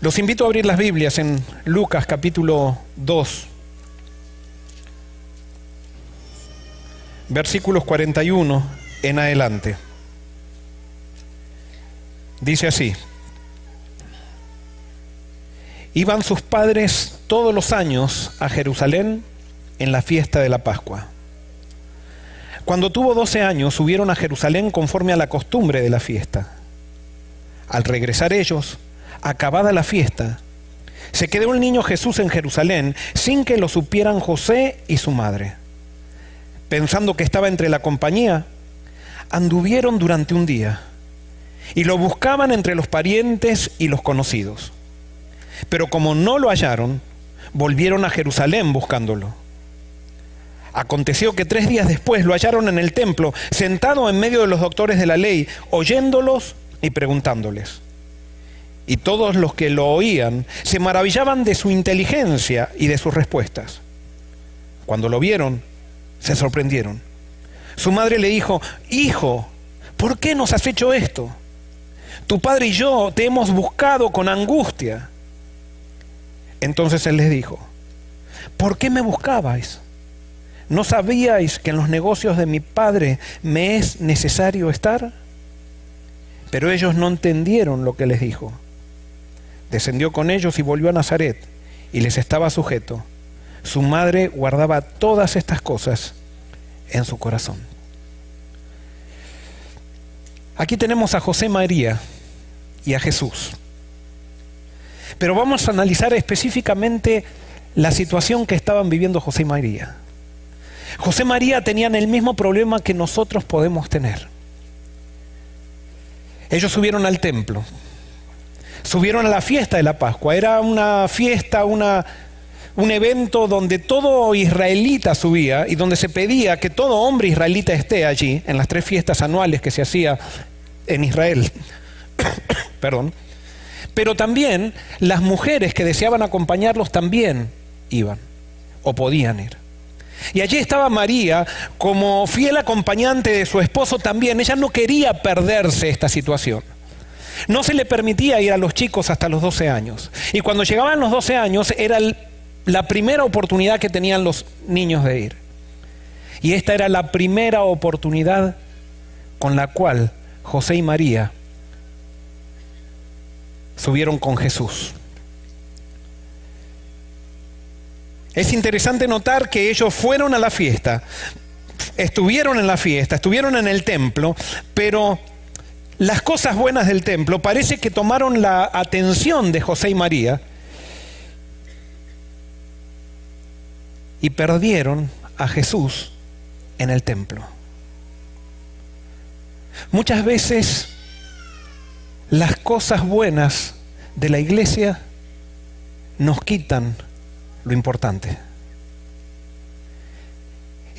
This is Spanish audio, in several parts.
Los invito a abrir las Biblias en Lucas capítulo 2, versículos 41 en adelante. Dice así, iban sus padres todos los años a Jerusalén en la fiesta de la Pascua. Cuando tuvo 12 años subieron a Jerusalén conforme a la costumbre de la fiesta. Al regresar ellos, acabada la fiesta, se quedó el niño Jesús en Jerusalén sin que lo supieran José y su madre. Pensando que estaba entre la compañía, anduvieron durante un día y lo buscaban entre los parientes y los conocidos. Pero como no lo hallaron, volvieron a Jerusalén buscándolo. Aconteció que tres días después lo hallaron en el templo, sentado en medio de los doctores de la ley, oyéndolos y preguntándoles. Y todos los que lo oían se maravillaban de su inteligencia y de sus respuestas. Cuando lo vieron, se sorprendieron. Su madre le dijo, Hijo, ¿por qué nos has hecho esto? Tu padre y yo te hemos buscado con angustia. Entonces él les dijo, ¿por qué me buscabais? ¿No sabíais que en los negocios de mi padre me es necesario estar? Pero ellos no entendieron lo que les dijo descendió con ellos y volvió a Nazaret, y les estaba sujeto. Su madre guardaba todas estas cosas en su corazón. Aquí tenemos a José María y a Jesús. Pero vamos a analizar específicamente la situación que estaban viviendo José y María. José María tenían el mismo problema que nosotros podemos tener. Ellos subieron al templo, subieron a la fiesta de la Pascua. Era una fiesta, un evento donde todo israelita subía y donde se pedía que todo hombre israelita esté allí, en las tres fiestas anuales que se hacía en Israel. Perdón. Pero también las mujeres que deseaban acompañarlos también iban o podían ir. Y allí estaba María como fiel acompañante de su esposo también. Ella no quería perderse esta situación. No se le permitía ir a los chicos hasta los 12 años. Y cuando llegaban los 12 años era la primera oportunidad que tenían los niños de ir. Y esta era la primera oportunidad con la cual José y María subieron con Jesús. Es interesante notar que ellos fueron a la fiesta, estuvieron en la fiesta, estuvieron en el templo, pero las cosas buenas del templo parece que tomaron la atención de José y María y perdieron a Jesús en el templo. Muchas veces las cosas buenas de la iglesia nos quitan lo importante.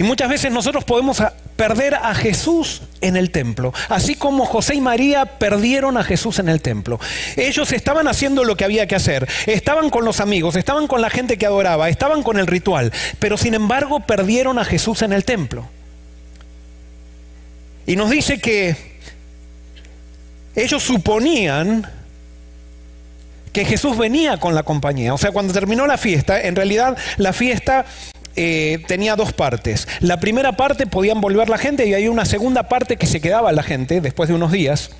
Y muchas veces nosotros podemos perder a Jesús en el templo, así como José y María perdieron a Jesús en el templo. Ellos estaban haciendo lo que había que hacer, estaban con los amigos, estaban con la gente que adoraba, estaban con el ritual, pero sin embargo perdieron a Jesús en el templo. Y nos dice que ellos suponían que Jesús venía con la compañía. O sea, cuando terminó la fiesta, en realidad la fiesta eh, tenía dos partes. La primera parte podían volver la gente y hay una segunda parte que se quedaba la gente después de unos días.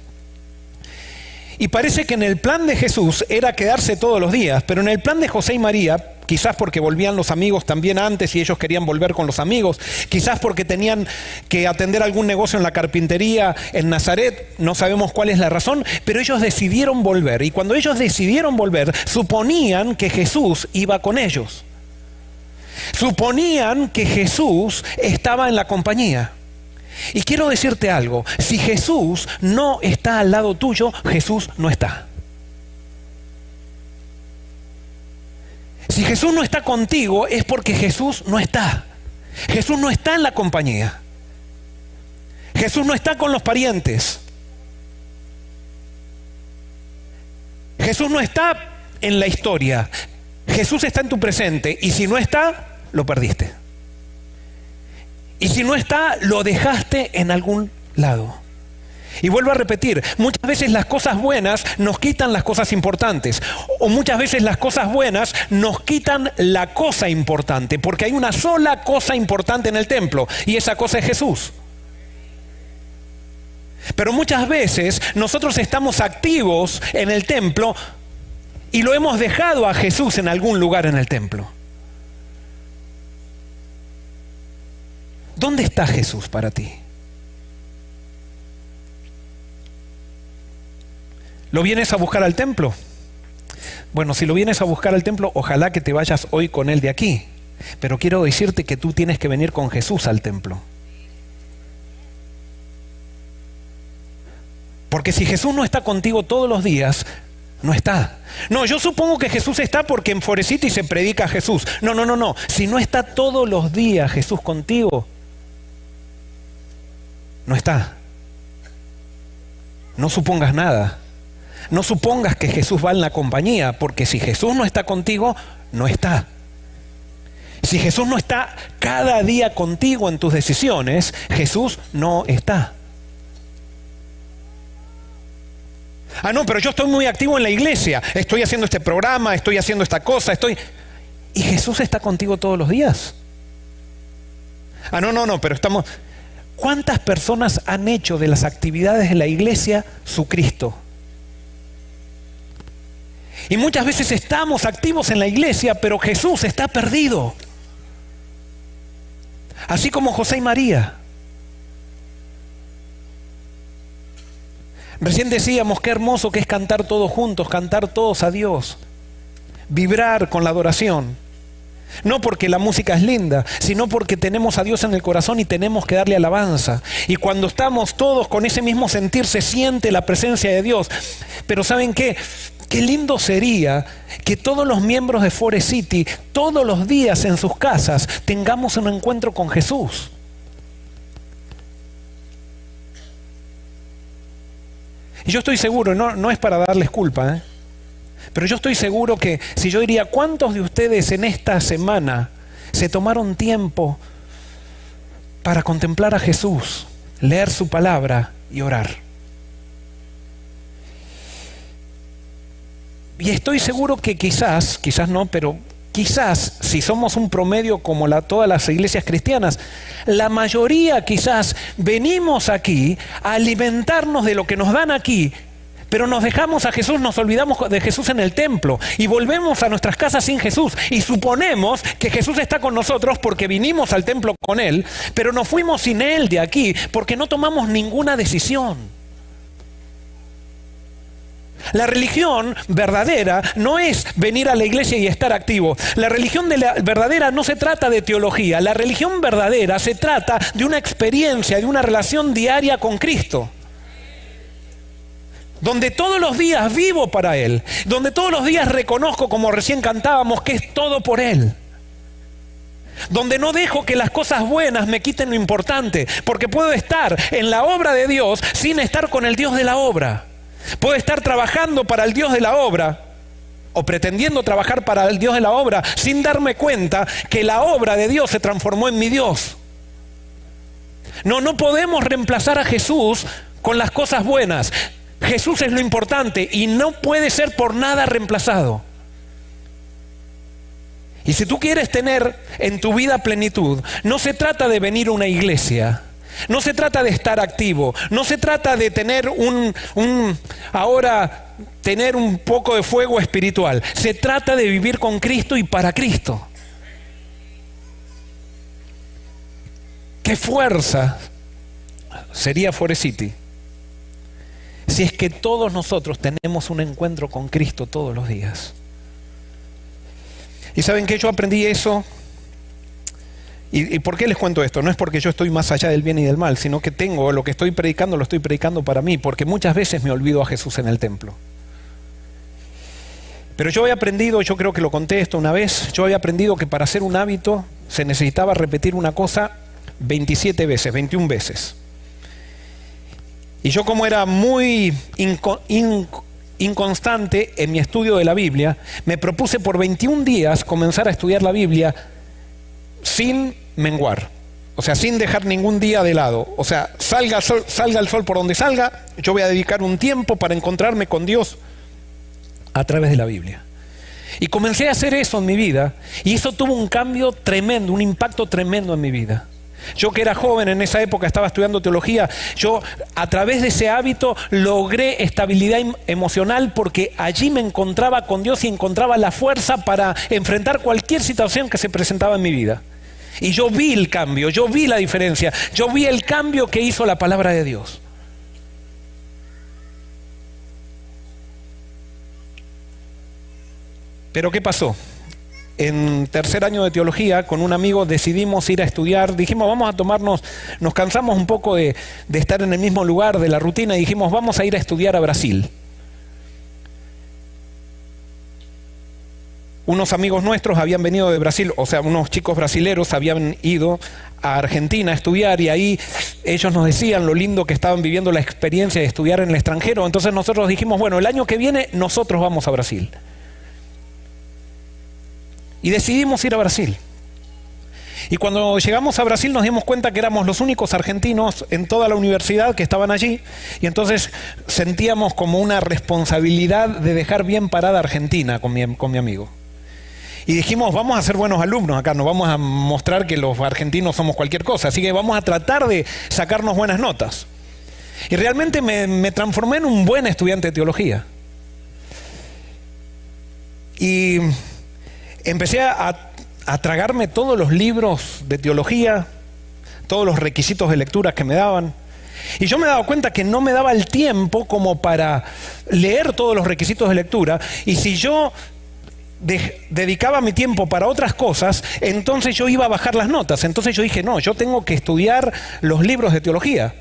Y parece que en el plan de Jesús era quedarse todos los días, pero en el plan de José y María, quizás porque volvían los amigos también antes y ellos querían volver con los amigos, quizás porque tenían que atender algún negocio en la carpintería en Nazaret, no sabemos cuál es la razón, pero ellos decidieron volver. Y cuando ellos decidieron volver, suponían que Jesús iba con ellos. Suponían que Jesús estaba en la compañía. Y quiero decirte algo, si Jesús no está al lado tuyo, Jesús no está. Si Jesús no está contigo es porque Jesús no está. Jesús no está en la compañía. Jesús no está con los parientes. Jesús no está en la historia. Jesús está en tu presente y si no está, lo perdiste. Y si no está, lo dejaste en algún lado. Y vuelvo a repetir, muchas veces las cosas buenas nos quitan las cosas importantes. O muchas veces las cosas buenas nos quitan la cosa importante. Porque hay una sola cosa importante en el templo. Y esa cosa es Jesús. Pero muchas veces nosotros estamos activos en el templo y lo hemos dejado a Jesús en algún lugar en el templo. ¿Dónde está Jesús para ti? ¿Lo vienes a buscar al templo? Bueno, si lo vienes a buscar al templo, ojalá que te vayas hoy con él de aquí. Pero quiero decirte que tú tienes que venir con Jesús al templo. Porque si Jesús no está contigo todos los días, no está. No, yo supongo que Jesús está porque en Forecity se predica a Jesús. No, no, no, no. Si no está todos los días Jesús contigo, no está. No supongas nada. No supongas que Jesús va en la compañía, porque si Jesús no está contigo, no está. Si Jesús no está cada día contigo en tus decisiones, Jesús no está. Ah, no, pero yo estoy muy activo en la iglesia. Estoy haciendo este programa, estoy haciendo esta cosa, estoy... ¿Y Jesús está contigo todos los días? Ah, no, no, no, pero estamos... ¿Cuántas personas han hecho de las actividades de la iglesia su Cristo? Y muchas veces estamos activos en la iglesia, pero Jesús está perdido. Así como José y María. Recién decíamos qué hermoso que es cantar todos juntos, cantar todos a Dios, vibrar con la adoración. No porque la música es linda, sino porque tenemos a Dios en el corazón y tenemos que darle alabanza. Y cuando estamos todos con ese mismo sentir, se siente la presencia de Dios. Pero ¿saben qué? Qué lindo sería que todos los miembros de Forest City, todos los días en sus casas, tengamos un encuentro con Jesús. Y yo estoy seguro, no, no es para darles culpa, ¿eh? Pero yo estoy seguro que si yo diría, ¿cuántos de ustedes en esta semana se tomaron tiempo para contemplar a Jesús, leer su palabra y orar? Y estoy seguro que quizás, quizás no, pero quizás si somos un promedio como la, todas las iglesias cristianas, la mayoría quizás venimos aquí a alimentarnos de lo que nos dan aquí, pero nos dejamos a Jesús, nos olvidamos de Jesús en el templo y volvemos a nuestras casas sin Jesús y suponemos que Jesús está con nosotros porque vinimos al templo con Él, pero nos fuimos sin Él de aquí porque no tomamos ninguna decisión. La religión verdadera no es venir a la iglesia y estar activo. La religión verdadera no se trata de teología. La religión verdadera se trata de una experiencia, de una relación diaria con Cristo. Donde todos los días vivo para Él. Donde todos los días reconozco, como recién cantábamos, que es todo por Él. Donde no dejo que las cosas buenas me quiten lo importante. Porque puedo estar en la obra de Dios sin estar con el Dios de la obra. Puedo estar trabajando para el Dios de la obra o pretendiendo trabajar para el Dios de la obra sin darme cuenta que la obra de Dios se transformó en mi Dios. No, no podemos reemplazar a Jesús con las cosas buenas. Jesús es lo importante y no puede ser por nada reemplazado. Y si tú quieres tener en tu vida plenitud, no se trata de venir a una iglesia, no se trata de estar activo, no se trata de tener un, ahora tener un poco de fuego espiritual. Se trata de vivir con Cristo y para Cristo. ¿Qué fuerza sería Forecity si es que todos nosotros tenemos un encuentro con Cristo todos los días? ¿Y saben que yo aprendí eso ¿Y, por qué les cuento esto? No es porque yo estoy más allá del bien y del mal, sino que tengo lo que estoy predicando, lo estoy predicando para mí, porque muchas veces me olvido a Jesús en el templo. Pero yo he aprendido, yo creo que lo conté esto una vez, yo había aprendido que para hacer un hábito se necesitaba repetir una cosa 27 veces, 21 veces. Y yo como era muy inconstante en mi estudio de la Biblia, me propuse por 21 días comenzar a estudiar la Biblia sin menguar. O sea, sin dejar ningún día de lado. O sea, salga, salga el sol por donde salga, yo voy a dedicar un tiempo para encontrarme con Dios a través de la Biblia. Y comencé a hacer eso en mi vida y eso tuvo un cambio tremendo, un impacto tremendo en mi vida. Yo que era joven en esa época, estaba estudiando teología, yo a través de ese hábito logré estabilidad em, emocional porque allí me encontraba con Dios y encontraba la fuerza para enfrentar cualquier situación que se presentaba en mi vida. Y yo vi el cambio, yo vi la diferencia, yo vi el cambio que hizo la palabra de Dios. Pero ¿qué pasó? En tercer año de teología, con un amigo decidimos ir a estudiar. Dijimos, vamos a tomarnos, nos cansamos un poco de, estar en el mismo lugar, de la rutina, y dijimos, vamos a ir a estudiar a Brasil. Unos amigos nuestros habían venido de Brasil, o sea, unos chicos brasileros habían ido a Argentina a estudiar y ahí ellos nos decían lo lindo que estaban viviendo la experiencia de estudiar en el extranjero. Entonces nosotros dijimos, bueno, el año que viene nosotros vamos a Brasil. Y decidimos ir a Brasil. Y cuando llegamos a Brasil nos dimos cuenta que éramos los únicos argentinos en toda la universidad que estaban allí. Y entonces sentíamos como una responsabilidad de dejar bien parada Argentina con mi, con mi amigo. Y dijimos, vamos a ser buenos alumnos acá, no vamos a mostrar que los argentinos somos cualquier cosa. Así que vamos a tratar de sacarnos buenas notas. Y realmente me, me transformé en un buen estudiante de teología. Y empecé a, tragarme todos los libros de teología, todos los requisitos de lectura que me daban. Y yo me he dado cuenta que no me daba el tiempo como para leer todos los requisitos de lectura. Y si yo dedicaba mi tiempo para otras cosas, entonces yo iba a bajar las notas. Entonces yo dije, no, yo tengo que estudiar los libros de teología.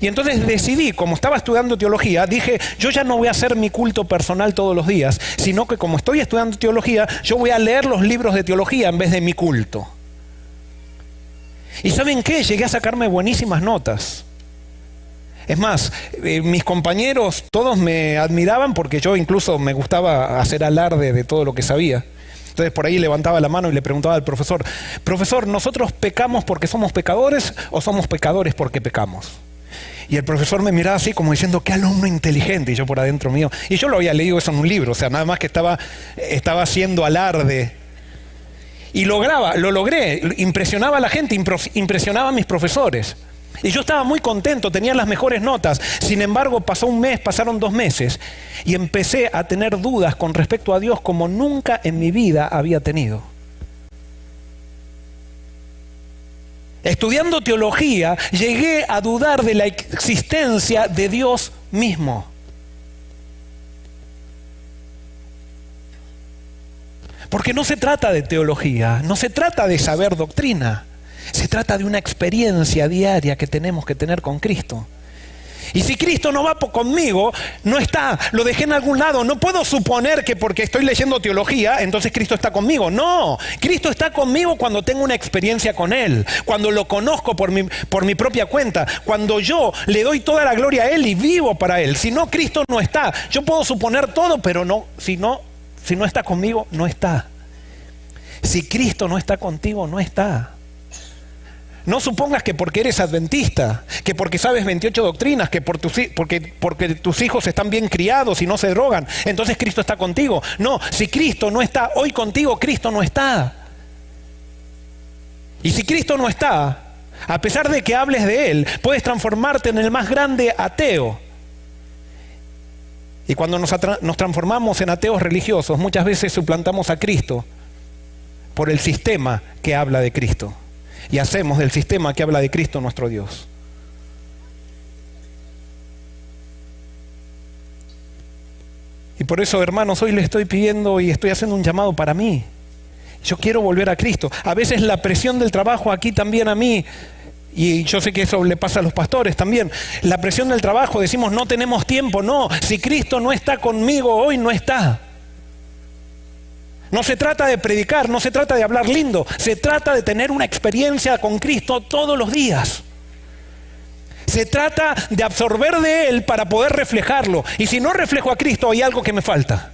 Y entonces decidí, como estaba estudiando teología, dije, yo ya no voy a hacer mi culto personal todos los días, sino que como estoy estudiando teología, yo voy a leer los libros de teología en vez de mi culto. ¿Y saben qué? Llegué a sacarme buenísimas notas. Es más, eh, mis compañeros todos me admiraban porque yo incluso me gustaba hacer alarde de todo lo que sabía. Entonces por ahí levantaba la mano y le preguntaba al profesor, profesor, ¿nosotros pecamos porque somos pecadores o somos pecadores porque pecamos? Y el profesor me miraba así como diciendo, qué alumno inteligente, y yo por adentro mío. Y yo lo había leído eso en un libro, o sea, nada más que estaba, estaba haciendo alarde. Y lograba, lo logré, impresionaba a la gente, impresionaba a mis profesores. Y yo estaba muy contento, tenía las mejores notas. Sin embargo, pasó un mes, pasaron dos meses, y empecé a tener dudas con respecto a Dios como nunca en mi vida había tenido. Estudiando teología, llegué a dudar de la existencia de Dios mismo. Porque no se trata de teología, no se trata de saber doctrina, se trata de una experiencia diaria que tenemos que tener con Cristo. Y si Cristo no va conmigo, no está, lo dejé en algún lado. No puedo suponer que porque estoy leyendo teología, entonces Cristo está conmigo. No, Cristo está conmigo cuando tengo una experiencia con Él, cuando lo conozco por mi, por mi propia cuenta, cuando yo le doy toda la gloria a Él y vivo para Él. Si no, Cristo no está. Yo puedo suponer todo, pero no, si no, si no está conmigo, no está. Si Cristo no está contigo, no está. No supongas que porque eres adventista, que porque sabes 28 doctrinas, que por porque, porque tus hijos están bien criados y no se drogan, entonces Cristo está contigo. No, si Cristo no está hoy contigo, Cristo no está. Y si Cristo no está, a pesar de que hables de Él, puedes transformarte en el más grande ateo. Y cuando nos, nos transformamos en ateos religiosos, muchas veces suplantamos a Cristo por el sistema que habla de Cristo y hacemos del sistema que habla de Cristo nuestro Dios. Y por eso, hermanos, hoy le estoy pidiendo y estoy haciendo un llamado para mí. Yo quiero volver a Cristo. A veces la presión del trabajo aquí también a mí, y yo sé que eso le pasa a los pastores también, la presión del trabajo, decimos no tenemos tiempo, no, si Cristo no está conmigo hoy, no está. No se trata de predicar, no se trata de hablar lindo, se trata de tener una experiencia con Cristo todos los días. Se trata de absorber de Él para poder reflejarlo. Y si no reflejo a Cristo, hay algo que me falta.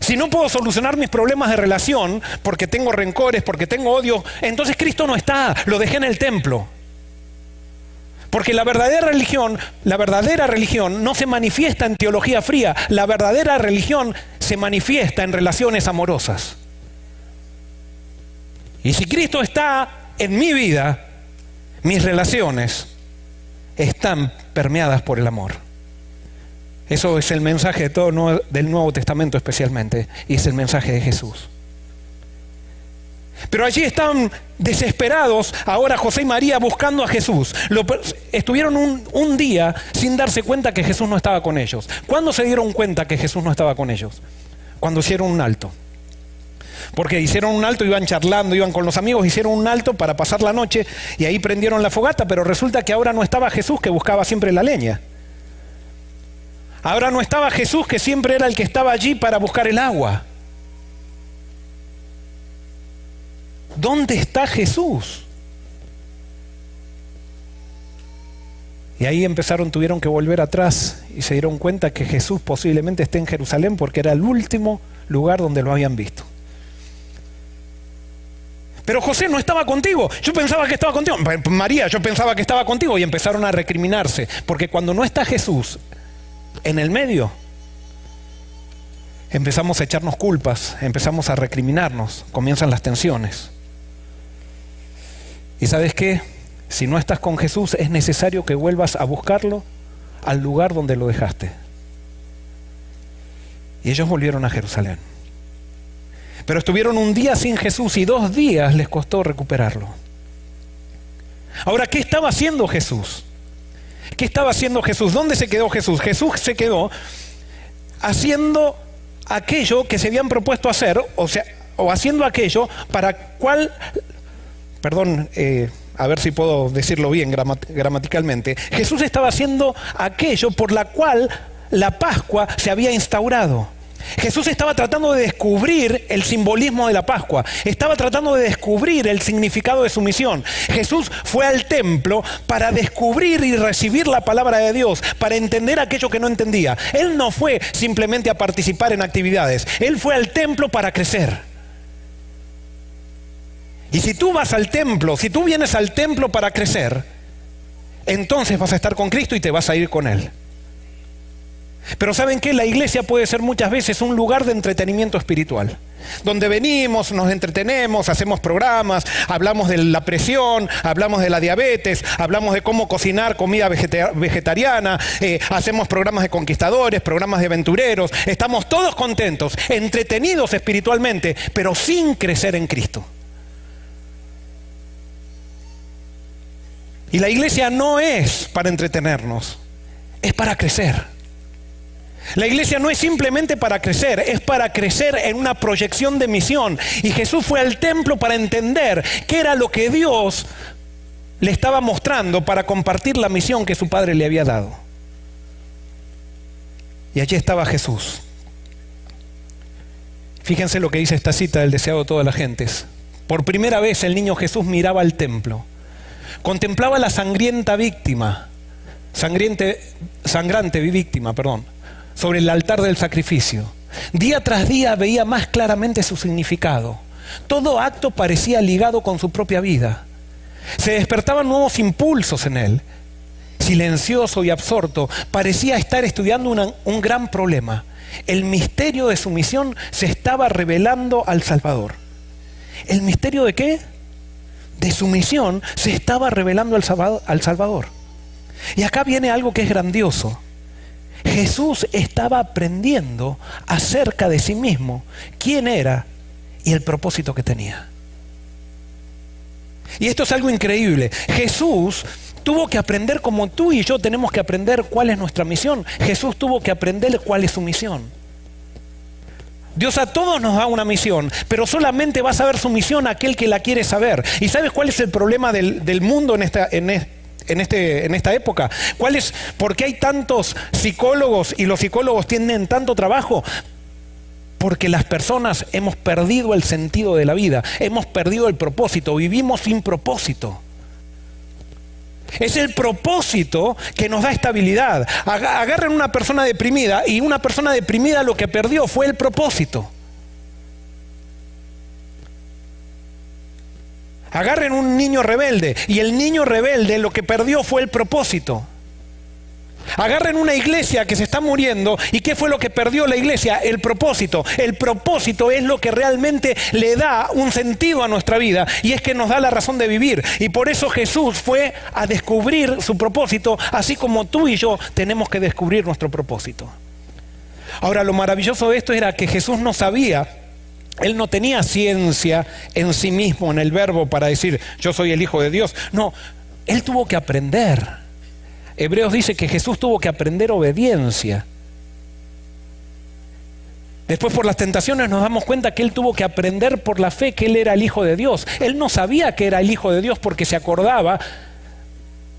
Si no puedo solucionar mis problemas de relación porque tengo rencores, porque tengo odio, entonces Cristo no está, lo dejé en el templo. Porque la verdadera religión, la verdadera religión no se manifiesta en teología fría, la verdadera religión se manifiesta en relaciones amorosas. Y si Cristo está en mi vida, mis relaciones están permeadas por el amor. Eso es el mensaje de todo, del Nuevo Testamento especialmente, y es el mensaje de Jesús. Pero allí están desesperados ahora José y María buscando a Jesús. estuvieron un, un, día sin darse cuenta que Jesús no estaba con ellos. ¿Cuándo se dieron cuenta que Jesús no estaba con ellos? Cuando hicieron un alto. Porque hicieron un alto, iban charlando, iban con los amigos, hicieron un alto para pasar la noche y ahí prendieron la fogata, pero resulta que ahora no estaba Jesús que buscaba siempre la leña. Ahora no estaba Jesús que siempre era el que estaba allí para buscar el agua. ¿Dónde está Jesús? Y ahí empezaron, tuvieron que volver atrás y se dieron cuenta que Jesús posiblemente esté en Jerusalén porque era el último lugar donde lo habían visto. Pero José no estaba contigo. Yo pensaba que estaba contigo. María, yo pensaba que estaba contigo. Y empezaron a recriminarse. Porque cuando no está Jesús en el medio, empezamos a echarnos culpas, empezamos a recriminarnos, comienzan las tensiones. ¿Y sabes qué? Si no estás con Jesús, es necesario que vuelvas a buscarlo al lugar donde lo dejaste. Y ellos volvieron a Jerusalén. Pero estuvieron un día sin Jesús y dos días les costó recuperarlo. Ahora, ¿qué estaba haciendo Jesús? ¿Qué estaba haciendo Jesús? ¿Dónde se quedó Jesús? Jesús se quedó haciendo aquello que se habían propuesto hacer, o sea, o haciendo aquello para cual perdón, eh, a ver si puedo decirlo bien gramaticalmente, Jesús estaba haciendo aquello por la cual la Pascua se había instaurado. Jesús estaba tratando de descubrir el simbolismo de la Pascua, estaba tratando de descubrir el significado de su misión. Jesús fue al templo para descubrir y recibir la palabra de Dios, para entender aquello que no entendía. Él no fue simplemente a participar en actividades, él fue al templo para crecer. Y si tú vas al templo, si tú vienes al templo para crecer, entonces vas a estar con Cristo y te vas a ir con Él. Pero ¿saben qué? La iglesia puede ser muchas veces un lugar de entretenimiento espiritual. Donde venimos, nos entretenemos, hacemos programas, hablamos de la presión, hablamos de la diabetes, hablamos de cómo cocinar comida vegetariana, eh, hacemos programas de conquistadores, programas de aventureros, estamos todos contentos, entretenidos espiritualmente, pero sin crecer en Cristo. Y la iglesia no es para entretenernos, es para crecer. La iglesia no es simplemente para crecer, es para crecer en una proyección de misión. Y Jesús fue al templo para entender qué era lo que Dios le estaba mostrando para compartir la misión que su Padre le había dado. Y allí estaba Jesús. Fíjense lo que dice esta cita del deseado de todas las gentes. Por primera vez el niño Jesús miraba al templo Contemplaba la sangrienta víctima, sangriente, sangrante víctima, perdón, sobre el altar del sacrificio. Día tras día veía más claramente su significado. Todo acto parecía ligado con su propia vida. Se despertaban nuevos impulsos en él. Silencioso y absorto, parecía estar estudiando un gran problema. El misterio de su misión se estaba revelando al Salvador. ¿El misterio de qué? De su misión se estaba revelando al Salvador. Y acá viene algo que es grandioso. Jesús estaba aprendiendo acerca de sí mismo, quién era y el propósito que tenía. Y esto es algo increíble. Jesús tuvo que aprender como tú y yo tenemos que aprender cuál es nuestra misión. Jesús tuvo que aprender cuál es su misión. Dios a todos nos da una misión, pero solamente va a saber su misión aquel que la quiere saber. ¿Y sabes cuál es el problema del, mundo en esta, en, este, en esta época? ¿Cuál es, ¿Por qué hay tantos psicólogos y los psicólogos tienen tanto trabajo? Porque las personas hemos perdido el sentido de la vida, hemos perdido el propósito, vivimos sin propósito. Es el propósito que nos da estabilidad. Agarren una persona deprimida y una persona deprimida lo que perdió fue el propósito. Agarren un niño rebelde y el niño rebelde lo que perdió fue el propósito. Agarren una iglesia que se está muriendo y ¿qué fue lo que perdió la iglesia? El propósito. El propósito es lo que realmente le da un sentido a nuestra vida y es que nos da la razón de vivir. Y por eso Jesús fue a descubrir su propósito, así como tú y yo tenemos que descubrir nuestro propósito. Ahora, lo maravilloso de esto era que Jesús no sabía él no tenía ciencia en sí mismo, en el verbo, para decir, yo soy el Hijo de Dios. No, él tuvo que aprender. Hebreos dice que Jesús tuvo que aprender obediencia. Después por las tentaciones nos damos cuenta que él tuvo que aprender por la fe que él era el Hijo de Dios. Él no sabía que era el Hijo de Dios porque se acordaba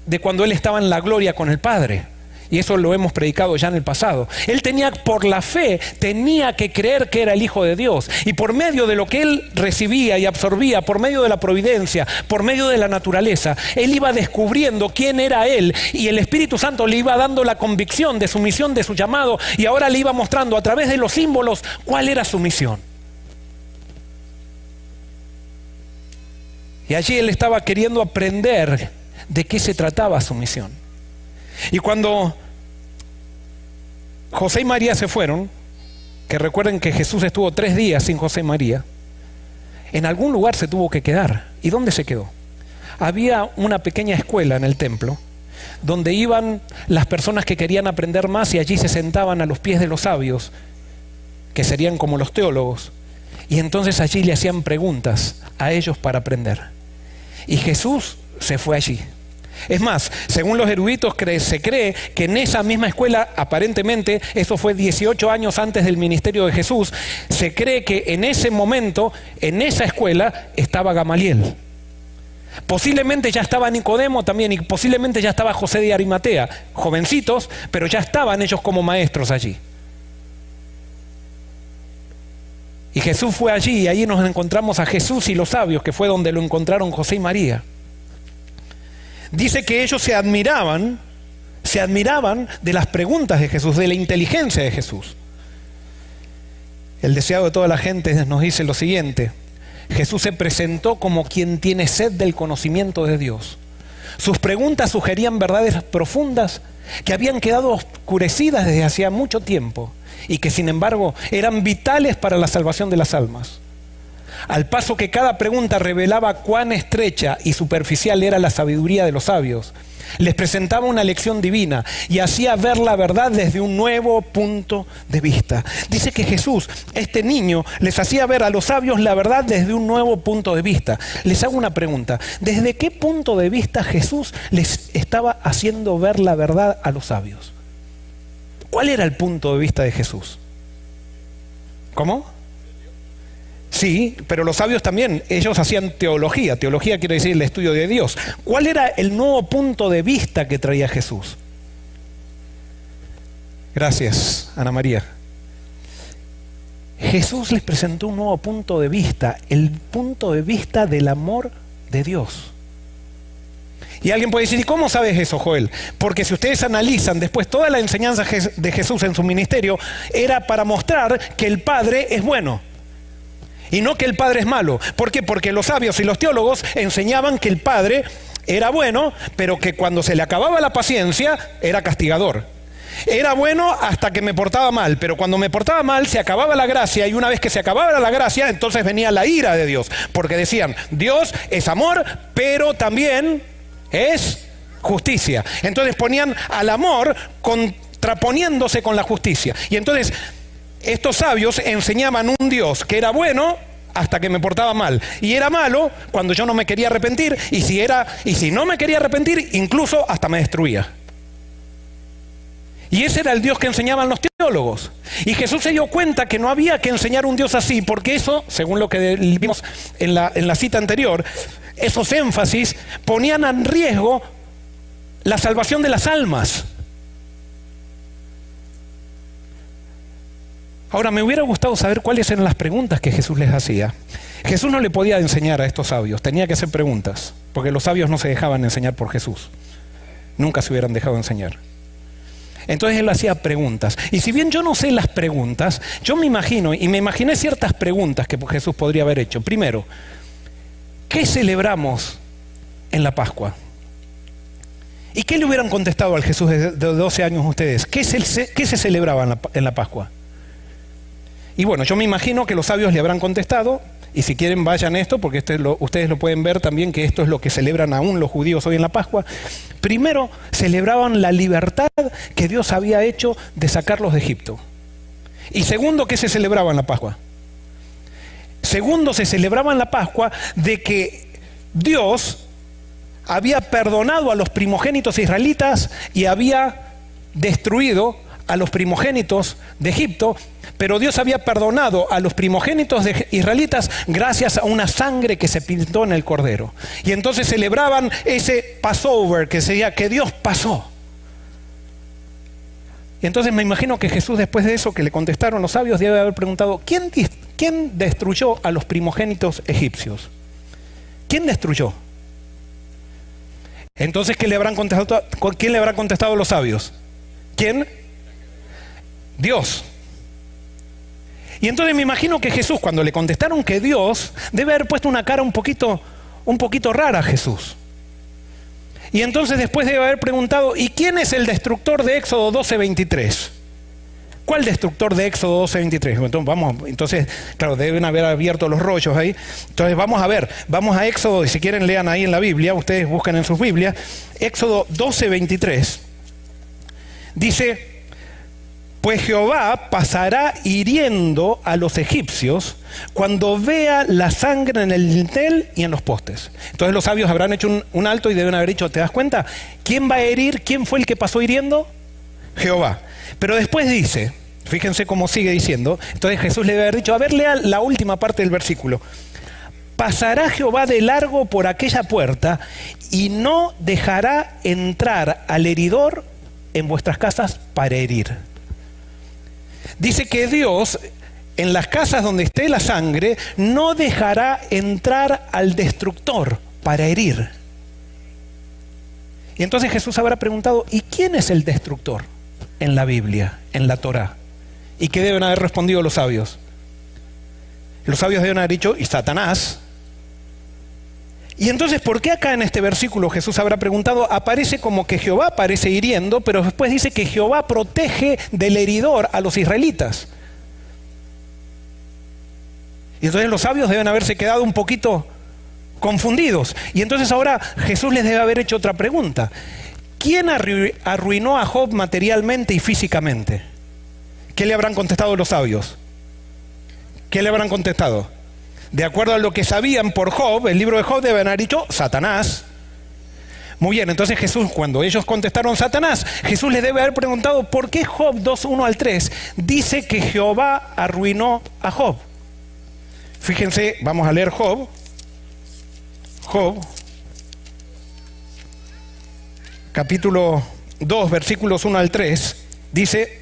de cuando él estaba en la gloria con el Padre. Y eso lo hemos predicado ya en el pasado. Él tenía, por la fe, tenía que creer que era el Hijo de Dios. Y por medio de lo que él recibía y absorbía, por medio de la providencia, por medio de la naturaleza, él iba descubriendo quién era él. Y el Espíritu Santo le iba dando la convicción de su misión, de su llamado. Y ahora le iba mostrando a través de los símbolos cuál era su misión. Y allí él estaba queriendo aprender de qué se trataba su misión. Y cuando José y María se fueron, que recuerden que Jesús estuvo tres días sin José y María, en algún lugar se tuvo que quedar. ¿Y dónde se quedó? Había una pequeña escuela en el templo donde iban las personas que querían aprender más y allí se sentaban a los pies de los sabios, que serían como los teólogos, y entonces allí le hacían preguntas a ellos para aprender. Y Jesús se fue allí. Es más, según los eruditos se cree que en esa misma escuela, aparentemente, eso fue 18 años antes del ministerio de Jesús, se cree que en ese momento, en esa escuela, estaba Gamaliel. Posiblemente ya estaba Nicodemo también y posiblemente ya estaba José de Arimatea, jovencitos, pero ya estaban ellos como maestros allí. Y Jesús fue allí y allí nos encontramos a Jesús y los sabios, que fue donde lo encontraron José y María dice que ellos se admiraban, se admiraban de las preguntas de Jesús, de la inteligencia de Jesús. El deseado de toda la gente nos dice lo siguiente, Jesús se presentó como quien tiene sed del conocimiento de Dios. Sus preguntas sugerían verdades profundas que habían quedado oscurecidas desde hacía mucho tiempo y que sin embargo eran vitales para la salvación de las almas al paso que cada pregunta revelaba cuán estrecha y superficial era la sabiduría de los sabios. Les presentaba una lección divina y hacía ver la verdad desde un nuevo punto de vista. Dice que Jesús, este niño, les hacía ver a los sabios la verdad desde un nuevo punto de vista. Les hago una pregunta. ¿Desde qué punto de vista Jesús les estaba haciendo ver la verdad a los sabios? ¿Cuál era el punto de vista de Jesús? ¿Cómo? Sí, pero los sabios también, ellos hacían teología. Teología quiere decir el estudio de Dios. ¿Cuál era el nuevo punto de vista que traía Jesús? Gracias, Ana María. Jesús les presentó un nuevo punto de vista, el punto de vista del amor de Dios. Y alguien puede decir, ¿y cómo sabes eso, Joel? Porque si ustedes analizan después toda la enseñanza de Jesús en su ministerio, era para mostrar que el Padre es bueno. Y no que el Padre es malo. ¿Por qué? Porque los sabios y los teólogos enseñaban que el Padre era bueno, pero que cuando se le acababa la paciencia era castigador. Era bueno hasta que me portaba mal, pero cuando me portaba mal se acababa la gracia y una vez que se acababa la gracia, entonces venía la ira de Dios, porque decían, Dios es amor, pero también es justicia. Entonces ponían al amor contraponiéndose con la justicia. Y entonces estos sabios enseñaban un Dios que era bueno hasta que me portaba mal y era malo cuando yo no me quería arrepentir y si era y si no me quería arrepentir incluso hasta me destruía. Y ese era el Dios que enseñaban los teólogos. Y Jesús se dio cuenta que no había que enseñar un Dios así, porque eso, según lo que vimos en la, en la cita anterior, esos énfasis ponían en riesgo la salvación de las almas. Ahora, me hubiera gustado saber cuáles eran las preguntas que Jesús les hacía. Jesús no le podía enseñar a estos sabios, tenía que hacer preguntas, porque los sabios no se dejaban enseñar por Jesús. Nunca se hubieran dejado enseñar. Entonces él hacía preguntas. Y si bien yo no sé las preguntas, yo me imagino, y me imaginé ciertas preguntas que Jesús podría haber hecho. Primero, ¿qué celebramos en la Pascua? ¿Y qué le hubieran contestado al Jesús de 12 años ustedes? ¿Qué se, celebraba en la Pascua? Y bueno, yo me imagino que los sabios le habrán contestado, y si quieren vayan esto, porque este ustedes lo pueden ver también, que esto es lo que celebran aún los judíos hoy en la Pascua. Primero, celebraban la libertad que Dios había hecho de sacarlos de Egipto. Y segundo, ¿qué se celebraba en la Pascua? Segundo, se celebraba en la Pascua de que Dios había perdonado a los primogénitos israelitas y había destruido a los primogénitos de Egipto, pero Dios había perdonado a los primogénitos de israelitas gracias a una sangre que se pintó en el cordero. Y entonces celebraban ese Passover, que sería que Dios pasó. Y entonces me imagino que Jesús después de eso que le contestaron los sabios debe haber preguntado, ¿quién, quién destruyó a los primogénitos egipcios? ¿Quién destruyó? Entonces, ¿qué le habrán contestado, ¿quién le habrá contestado los sabios? ¿Quién? Dios. Y entonces me imagino que Jesús, cuando le contestaron que Dios, debe haber puesto una cara un poquito, un poquito rara a Jesús. Y entonces después debe haber preguntado, ¿y quién es el destructor de Éxodo 12:23? ¿Cuál destructor de Éxodo 12:23? Entonces, vamos, entonces, claro, deben haber abierto los rollos ahí. Entonces vamos a ver, vamos a Éxodo, y si quieren lean ahí en la Biblia, ustedes buscan en sus Biblias, Éxodo 12:23. Dice, pues Jehová pasará hiriendo a los egipcios cuando vea la sangre en el dintel y en los postes. Entonces los sabios habrán hecho un, alto y deben haber dicho, ¿te das cuenta? ¿Quién va a herir? ¿Quién fue el que pasó hiriendo? Jehová. Pero después dice, fíjense cómo sigue diciendo, entonces Jesús le debe haber dicho, a ver, lea la última parte del versículo. Pasará Jehová de largo por aquella puerta y no dejará entrar al heridor en vuestras casas para herir. Dice que Dios en las casas donde esté la sangre no dejará entrar al destructor para herir. Y entonces Jesús habrá preguntado, ¿y quién es el destructor en la Biblia, en la Torá? ¿Y qué deben haber respondido los sabios? Los sabios deben haber dicho, y Satanás. Y entonces, ¿por qué acá en este versículo Jesús habrá preguntado, aparece como que Jehová aparece hiriendo, pero después dice que Jehová protege del heridor a los israelitas? Y entonces los sabios deben haberse quedado un poquito confundidos. Y entonces ahora Jesús les debe haber hecho otra pregunta. ¿Quién arruinó a Job materialmente y físicamente? ¿Qué le habrán contestado los sabios? ¿Qué le habrán contestado? De acuerdo a lo que sabían por Job, el libro de Job debe haber dicho Satanás. Muy bien, entonces Jesús, cuando ellos contestaron Satanás, Jesús les debe haber preguntado por qué Job 2, 1 al 3 dice que Jehová arruinó a Job. Fíjense, vamos a leer Job. Job, capítulo 2, versículos 1 al 3, dice,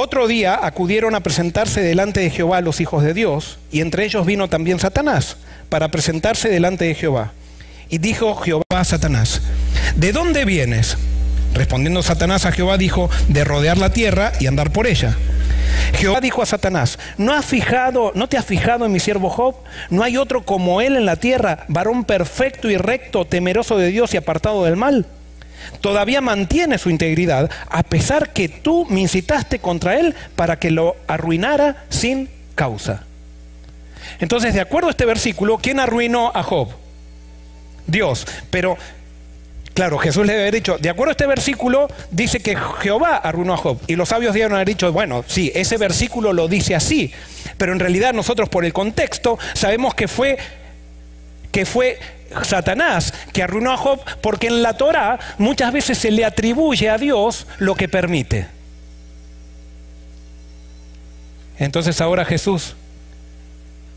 otro día acudieron a presentarse delante de Jehová los hijos de Dios, y entre ellos vino también Satanás, para presentarse delante de Jehová. Y dijo Jehová a Satanás, ¿de dónde vienes? Respondiendo Satanás a Jehová dijo, de rodear la tierra y andar por ella. Jehová dijo a Satanás, ¿no, ¿no te has fijado en mi siervo Job? No hay otro como él en la tierra, varón perfecto y recto, temeroso de Dios y apartado del mal todavía mantiene su integridad, a pesar que tú me incitaste contra él para que lo arruinara sin causa. Entonces, de acuerdo a este versículo, ¿quién arruinó a Job? Dios. Pero, claro, Jesús le había dicho, de acuerdo a este versículo, dice que Jehová arruinó a Job. Y los sabios dieron haber dicho, bueno, sí, ese versículo lo dice así. Pero en realidad nosotros por el contexto sabemos que fue, que fue Satanás que arruinó a Job, porque en la Torah muchas veces se le atribuye a Dios lo que permite. Entonces ahora Jesús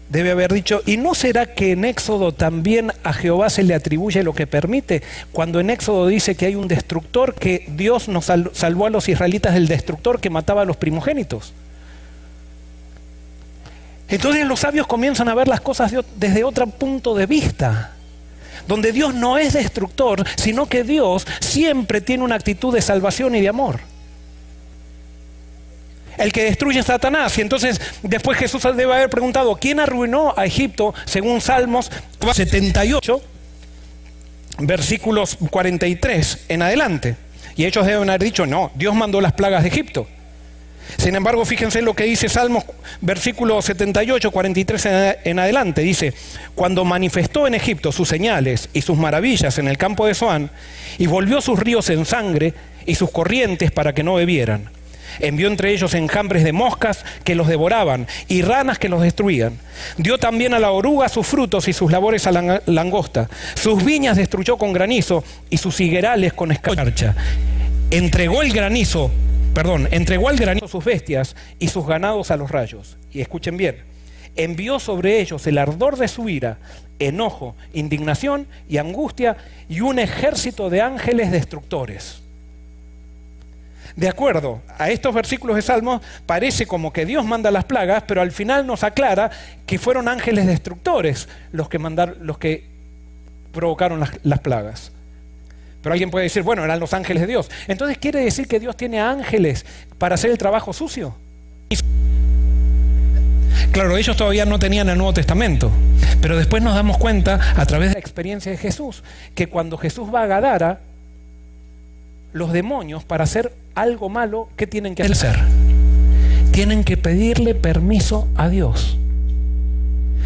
debe haber dicho, ¿y no será que en Éxodo también a Jehová se le atribuye lo que permite? Cuando en Éxodo dice que hay un destructor, que Dios nos salvó a los israelitas del destructor que mataba a los primogénitos. Entonces los sabios comienzan a ver las cosas desde otro punto de vista donde Dios no es destructor, sino que Dios siempre tiene una actitud de salvación y de amor. el que destruye a Satanás. Y entonces después Jesús debe haber preguntado, ¿quién arruinó a Egipto según Salmos 78, versículos 43 en adelante? Y ellos deben haber dicho, no, Dios mandó las plagas de Egipto. Sin embargo, fíjense lo que dice Salmos, versículo 78, 43 en adelante. Dice, cuando manifestó en Egipto sus señales y sus maravillas en el campo de Zoán, y volvió sus ríos en sangre y sus corrientes para que no bebieran. Envió entre ellos enjambres de moscas que los devoraban y ranas que los destruían. Dio también a la oruga sus frutos y sus labores a la langosta. Sus viñas destruyó con granizo y sus higuerales con escarcha. Entregó el granizo perdón, entregó al granizo sus bestias y sus ganados a los rayos. Y escuchen bien, envió sobre ellos el ardor de su ira, enojo, indignación y angustia y un ejército de ángeles destructores. De acuerdo a estos versículos de Salmos, parece como que Dios manda las plagas, pero al final nos aclara que fueron ángeles destructores los que, los que provocaron las plagas. Pero alguien puede decir, bueno, eran los ángeles de Dios. Entonces quiere decir que Dios tiene ángeles para hacer el trabajo sucio. Claro, ellos todavía no tenían el Nuevo Testamento, pero después nos damos cuenta a través de la experiencia de Jesús que cuando Jesús va a Gadara, los demonios para hacer algo malo, ¿qué tienen que hacer? Tienen que pedirle permiso a Dios.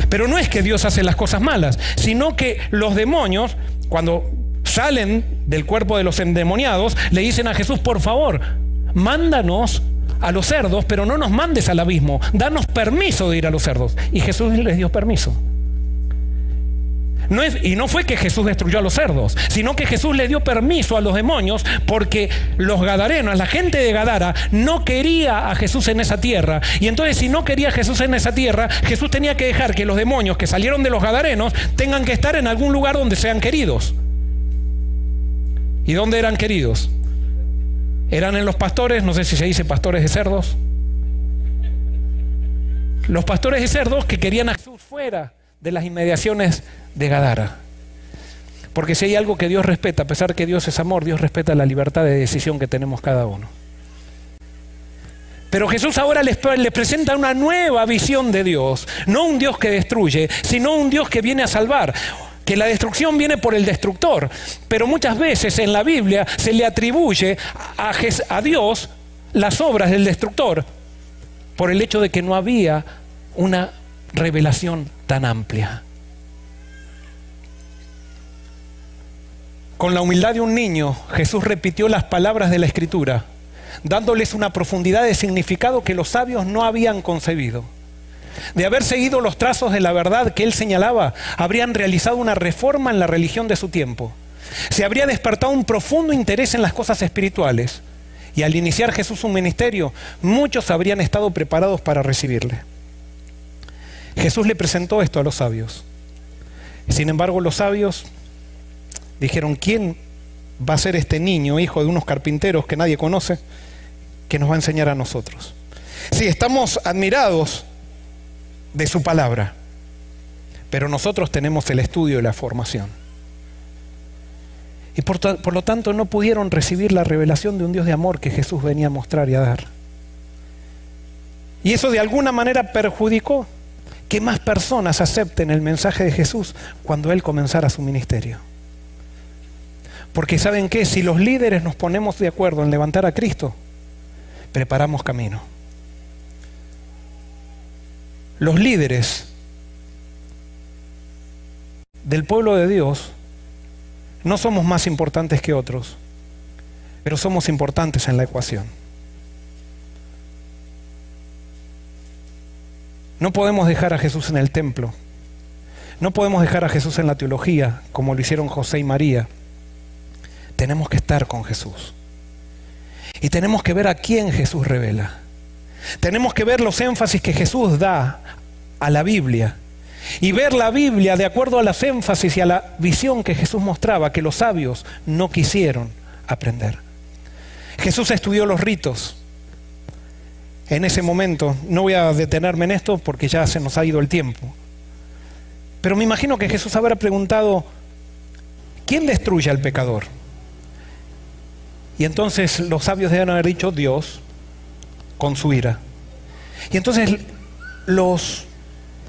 Pero no es que Dios hace las cosas malas, sino que los demonios, cuando salen del cuerpo de los endemoniados, le dicen a Jesús, por favor, mándanos a los cerdos, pero no nos mandes al abismo, danos permiso de ir a los cerdos. Y Jesús les dio permiso. No es, y no fue que Jesús destruyó a los cerdos, sino que Jesús le dio permiso a los demonios porque los gadarenos, la gente de Gadara, no quería a Jesús en esa tierra. Y entonces si no quería a Jesús en esa tierra, Jesús tenía que dejar que los demonios que salieron de los gadarenos tengan que estar en algún lugar donde sean queridos. ¿Y dónde eran queridos? ¿Eran en los pastores? No sé si se dice pastores de cerdos. Los pastores de cerdos que querían a fuera de las inmediaciones de Gadara. Porque si hay algo que Dios respeta, a pesar que Dios es amor, Dios respeta la libertad de decisión que tenemos cada uno. Pero Jesús ahora les, les, presenta una nueva visión de Dios, no un Dios que destruye, sino un Dios que viene a salvar que la destrucción viene por el destructor, pero muchas veces en la Biblia se le atribuye a, Dios las obras del destructor por el hecho de que no había una revelación tan amplia. Con la humildad de un niño, Jesús repitió las palabras de la Escritura, dándoles una profundidad de significado que los sabios no habían concebido de haber seguido los trazos de la verdad que él señalaba, habrían realizado una reforma en la religión de su tiempo. Se habría despertado un profundo interés en las cosas espirituales. Y al iniciar Jesús su ministerio, muchos habrían estado preparados para recibirle. Jesús le presentó esto a los sabios. Sin embargo, los sabios dijeron, ¿quién va a ser este niño, hijo de unos carpinteros que nadie conoce, que nos va a enseñar a nosotros? Sí, estamos admirados de su palabra. Pero nosotros tenemos el estudio y la formación. Y por, lo tanto no pudieron recibir la revelación de un Dios de amor que Jesús venía a mostrar y a dar. Y eso de alguna manera perjudicó que más personas acepten el mensaje de Jesús cuando Él comenzara su ministerio. Porque saben que si los líderes nos ponemos de acuerdo en levantar a Cristo, preparamos camino los líderes del pueblo de Dios no somos más importantes que otros, pero somos importantes en la ecuación. No podemos dejar a Jesús en el templo. No podemos dejar a Jesús en la teología, como lo hicieron José y María. Tenemos que estar con Jesús. Y tenemos que ver a quién Jesús revela. Tenemos que ver los énfasis que Jesús da a la Biblia y ver la Biblia de acuerdo a las énfasis y a la visión que Jesús mostraba que los sabios no quisieron aprender. Jesús estudió los ritos. En ese momento, no voy a detenerme en esto porque ya se nos ha ido el tiempo, pero me imagino que Jesús habrá preguntado, ¿quién destruye al pecador? Y entonces los sabios deben haber dicho Dios, con su ira. Y entonces los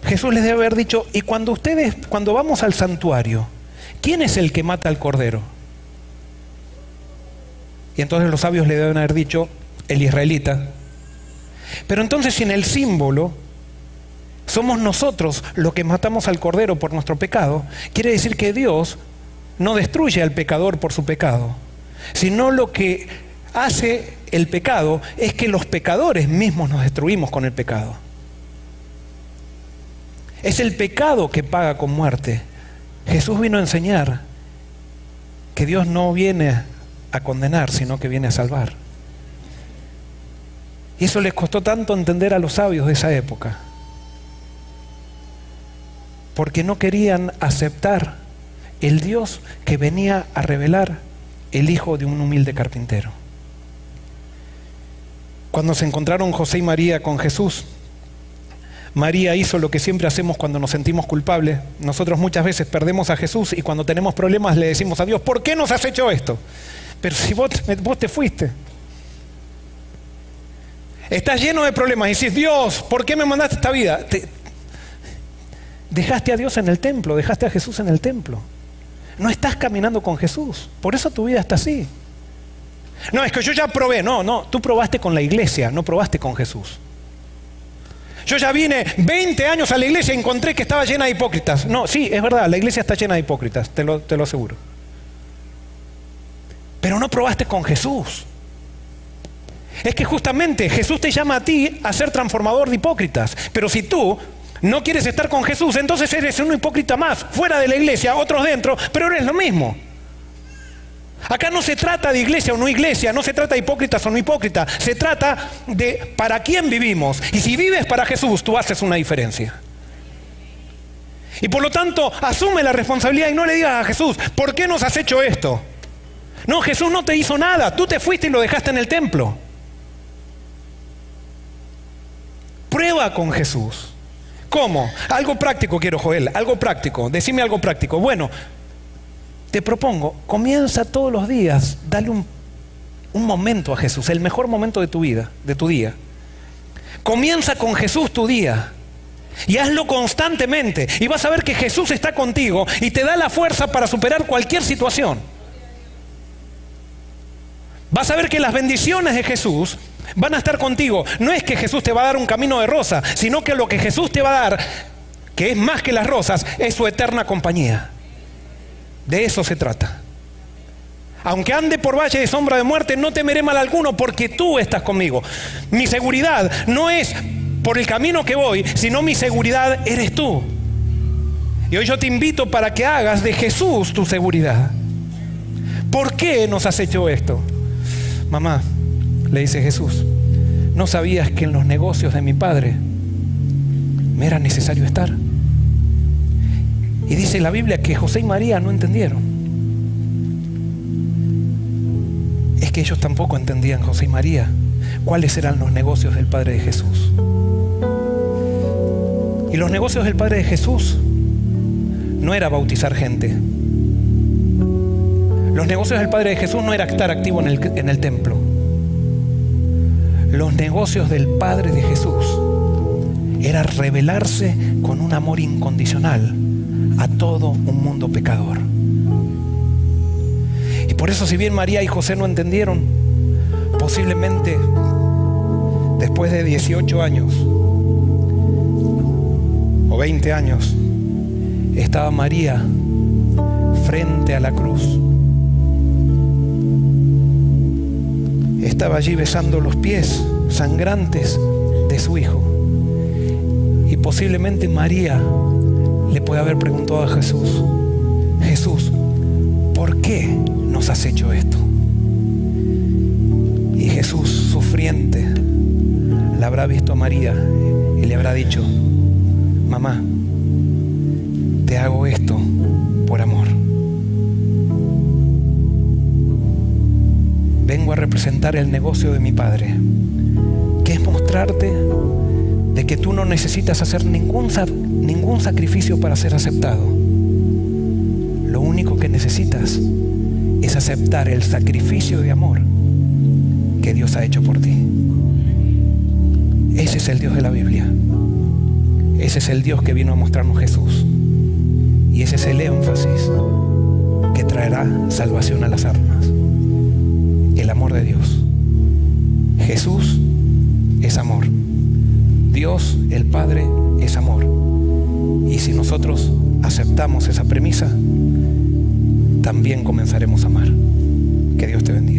Jesús les debe haber dicho, y cuando ustedes, cuando vamos al santuario, ¿quién es el que mata al cordero? Y entonces los sabios le deben haber dicho, el israelita. Pero entonces si en el símbolo somos nosotros los que matamos al cordero por nuestro pecado, quiere decir que Dios no destruye al pecador por su pecado, sino lo que hace el pecado es que los pecadores mismos nos destruimos con el pecado. Es el pecado que paga con muerte. Jesús vino a enseñar que Dios no viene a condenar, sino que viene a salvar. Y eso les costó tanto entender a los sabios de esa época, porque no querían aceptar el Dios que venía a revelar el hijo de un humilde carpintero. Cuando se encontraron José y María con Jesús, María hizo lo que siempre hacemos cuando nos sentimos culpables. Nosotros muchas veces perdemos a Jesús y cuando tenemos problemas le decimos a Dios, ¿por qué nos has hecho esto? Pero si vos, te fuiste. Estás lleno de problemas y dices, Dios, ¿por qué me mandaste esta vida? dejaste a Dios en el templo, dejaste a Jesús en el templo. No estás caminando con Jesús. Por eso tu vida está así. No, es que yo ya probé. No, no, tú probaste con la iglesia, no probaste con Jesús. Yo ya vine 20 años a la iglesia y encontré que estaba llena de hipócritas. No, sí, es verdad, la iglesia está llena de hipócritas, te lo, te lo aseguro. Pero no probaste con Jesús. Es que justamente Jesús te llama a ti a ser transformador de hipócritas. Pero si tú no quieres estar con Jesús, entonces eres un hipócrita más, fuera de la iglesia, otros dentro, pero eres lo mismo. Acá no se trata de iglesia o no iglesia, no se trata de hipócritas o no hipócritas, se trata de para quién vivimos. Y si vives para Jesús, tú haces una diferencia. Y por lo tanto, asume la responsabilidad y no le digas a Jesús, ¿por qué nos has hecho esto? No, Jesús no te hizo nada, tú te fuiste y lo dejaste en el templo. Prueba con Jesús. ¿Cómo? Algo práctico quiero, Joel, algo práctico. Decime algo práctico. Bueno, te propongo, comienza todos los días, dale un, un momento a Jesús, el mejor momento de tu vida, de tu día. Comienza con Jesús tu día. Y hazlo constantemente. Y vas a ver que Jesús está contigo y te da la fuerza para superar cualquier situación. Vas a ver que las bendiciones de Jesús van a estar contigo. No es que Jesús te va a dar un camino de rosa, sino que lo que Jesús te va a dar, que es más que las rosas, es su eterna compañía. De eso se trata. Aunque ande por valle de sombra de muerte, no temeré mal alguno porque tú estás conmigo. Mi seguridad no es por el camino que voy, sino mi seguridad eres tú. Y hoy yo te invito para que hagas de Jesús tu seguridad. ¿Por qué nos has hecho esto? Mamá, le dice Jesús, ¿no sabías que en los negocios de mi padre me era necesario estar? Y dice la Biblia que José y María no entendieron. Es que ellos tampoco entendían, José y María, cuáles eran los negocios del Padre de Jesús. Y los negocios del Padre de Jesús no era bautizar gente. Los negocios del Padre de Jesús no era estar activo en el, en el templo. Los negocios del Padre de Jesús era revelarse con un amor incondicional a todo un mundo pecador. Y por eso si bien María y José no entendieron, posiblemente después de 18 años o 20 años, estaba María frente a la cruz estaba allí besando los pies sangrantes de su hijo. Y posiblemente María le puede haber preguntado a Jesús, Jesús, ¿por qué nos has hecho esto? Y Jesús, sufriente, le habrá visto a María y le habrá dicho, mamá, te hago esto por amor. vengo a representar el negocio de mi Padre, que es mostrarte de que tú no necesitas hacer ningún, ningún sacrificio para ser aceptado. Lo único que necesitas es aceptar el sacrificio de amor que Dios ha hecho por ti. es el Dios de la Biblia. Ese es el Dios que vino a mostrarnos Jesús. Y ese es el énfasis que traerá salvación a las almas. El amor de Dios. Jesús es amor. Dios, el Padre, es amor. Y si nosotros aceptamos esa premisa, también comenzaremos a amar. Que Dios te bendiga.